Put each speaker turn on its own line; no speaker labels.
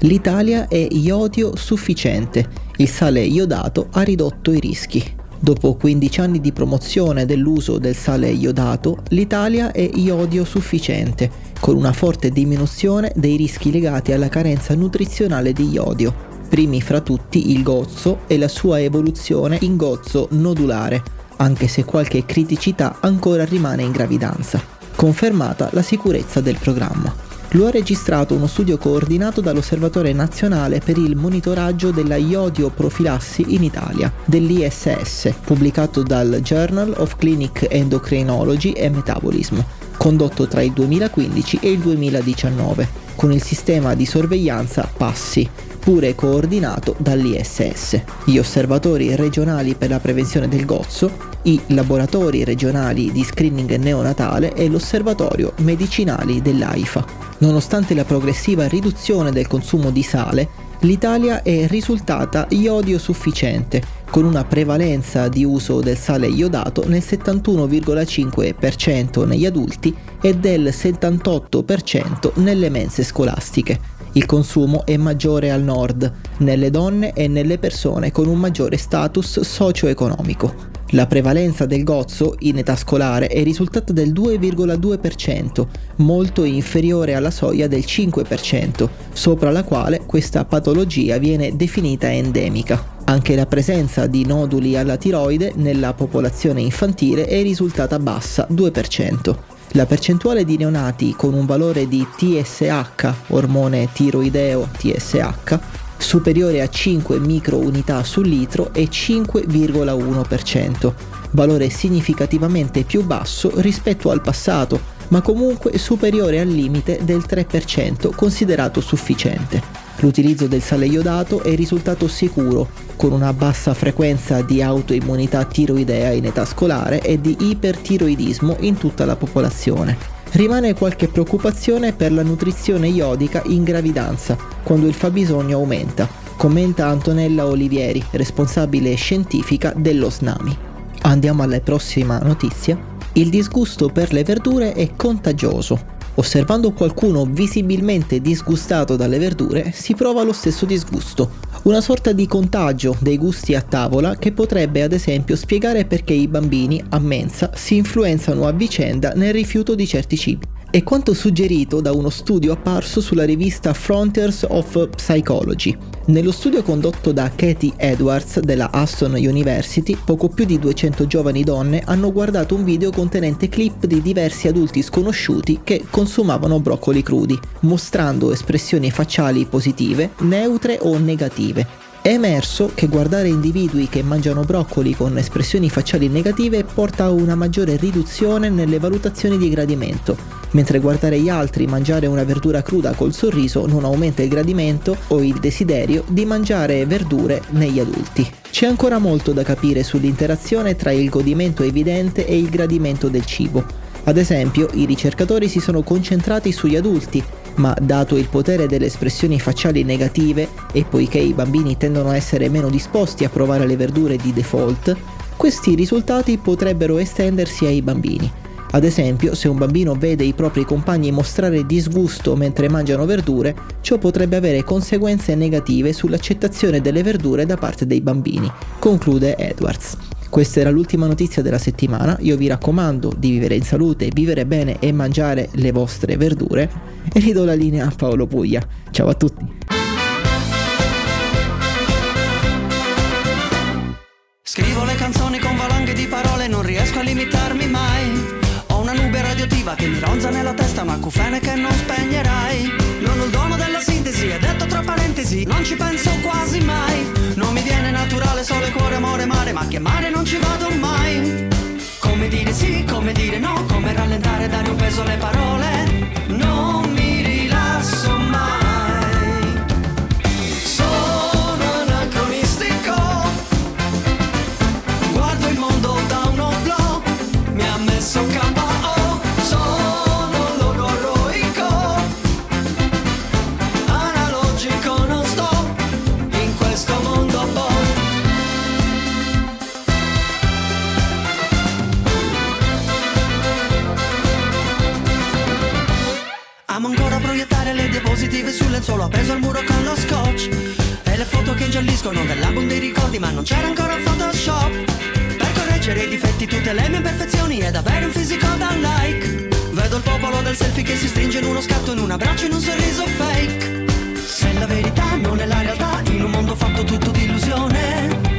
L'Italia è iodio sufficiente. Il sale iodato ha ridotto i rischi. Dopo 15 anni di promozione dell'uso del sale iodato, l'Italia è iodio sufficiente, con una forte diminuzione dei rischi legati alla carenza nutrizionale di iodio. Primi fra tutti il gozzo e la sua evoluzione in gozzo nodulare anche se qualche criticità ancora rimane in gravidanza. Confermata la sicurezza del programma. Lo ha registrato uno studio coordinato dall'Osservatorio Nazionale per il monitoraggio della iodioprofilassi in Italia, dell'ISS, pubblicato dal Journal of Clinic Endocrinology e Metabolism, condotto tra il 2015 e il 2019, con il sistema di sorveglianza PASSI, pure coordinato dall'ISS, gli osservatori regionali per la prevenzione del gozzo, i laboratori regionali di screening neonatale e l'osservatorio medicinali dell'AIFA. Nonostante la progressiva riduzione del consumo di sale, l'Italia è risultata iodio sufficiente, con una prevalenza di uso del sale iodato nel 71,5% negli adulti e del 78% nelle mense scolastiche. Il consumo è maggiore al nord, nelle donne e nelle persone con un maggiore status socio-economico. La prevalenza del gozzo in età scolare è risultata del 2,2%, molto inferiore alla soglia del 5%, sopra la quale questa patologia viene definita endemica. Anche la presenza di noduli alla tiroide nella popolazione infantile è risultata bassa, 2%. La percentuale di neonati con un valore di TSH, ormone tiroideo TSH, superiore a 5 microunità sul litro è 5,1%, valore significativamente più basso rispetto al passato, ma comunque superiore al limite del 3% considerato sufficiente. L'utilizzo del sale iodato è risultato sicuro, con una bassa frequenza di autoimmunità tiroidea in età scolare e di ipertiroidismo in tutta la popolazione. Rimane qualche preoccupazione per la nutrizione iodica in gravidanza, quando il fabbisogno aumenta, commenta Antonella Olivieri, responsabile scientifica dello SNAMI. Andiamo alla prossima notizia. Il disgusto per le verdure è contagioso. Osservando qualcuno visibilmente disgustato dalle verdure, si prova lo stesso disgusto, una sorta di contagio dei gusti a tavola che potrebbe ad esempio spiegare perché i bambini a mensa si influenzano a vicenda nel rifiuto di certi cibi è quanto suggerito da uno studio apparso sulla rivista Frontiers of Psychology. Nello studio condotto da Katie Edwards della Aston University, poco più di 200 giovani donne hanno guardato un video contenente clip di diversi adulti sconosciuti che consumavano broccoli crudi, mostrando espressioni facciali positive, neutre o negative. È emerso che guardare individui che mangiano broccoli con espressioni facciali negative porta a una maggiore riduzione nelle valutazioni di gradimento, mentre guardare gli altri mangiare una verdura cruda col sorriso non aumenta il gradimento o il desiderio di mangiare verdure negli adulti. C'è ancora molto da capire sull'interazione tra il godimento evidente e il gradimento del cibo. Ad esempio, i ricercatori si sono concentrati sugli adulti ma dato il potere delle espressioni facciali negative e poiché i bambini tendono a essere meno disposti a provare le verdure di default, questi risultati potrebbero estendersi ai bambini. Ad esempio, se un bambino vede i propri compagni mostrare disgusto mentre mangiano verdure, ciò potrebbe avere conseguenze negative sull'accettazione delle verdure da parte dei bambini, conclude Edwards. Questa era l'ultima notizia della settimana, io vi raccomando di vivere in salute, vivere bene e mangiare le vostre verdure e ridò la linea a Paolo Puglia. Ciao a tutti!
Scrivo le canzoni con valanghe di parole, non riesco a limitarmi mai. Una nube radioattiva che mi ronza nella testa, un acufene che non spegnerai. Non ho il dono della sintesi, è detto tra parentesi, non ci penso quasi mai. Non mi viene naturale solo cuore, amore, mare, ma chiamare non ci vado mai. Come dire sì, come dire no, come rallentare, dare un peso alle parole. lenzuolo appeso al muro con lo scotch. E le foto che ingialliscono dell'album dei ricordi ma non c'era ancora Photoshop. Per correggere i difetti tutte le mie imperfezioni ed avere un fisico da like. Vedo il popolo del selfie che si stringe in uno scatto, in un abbraccio, in un sorriso fake. Se la verità non è la realtà in un mondo fatto tutto di illusione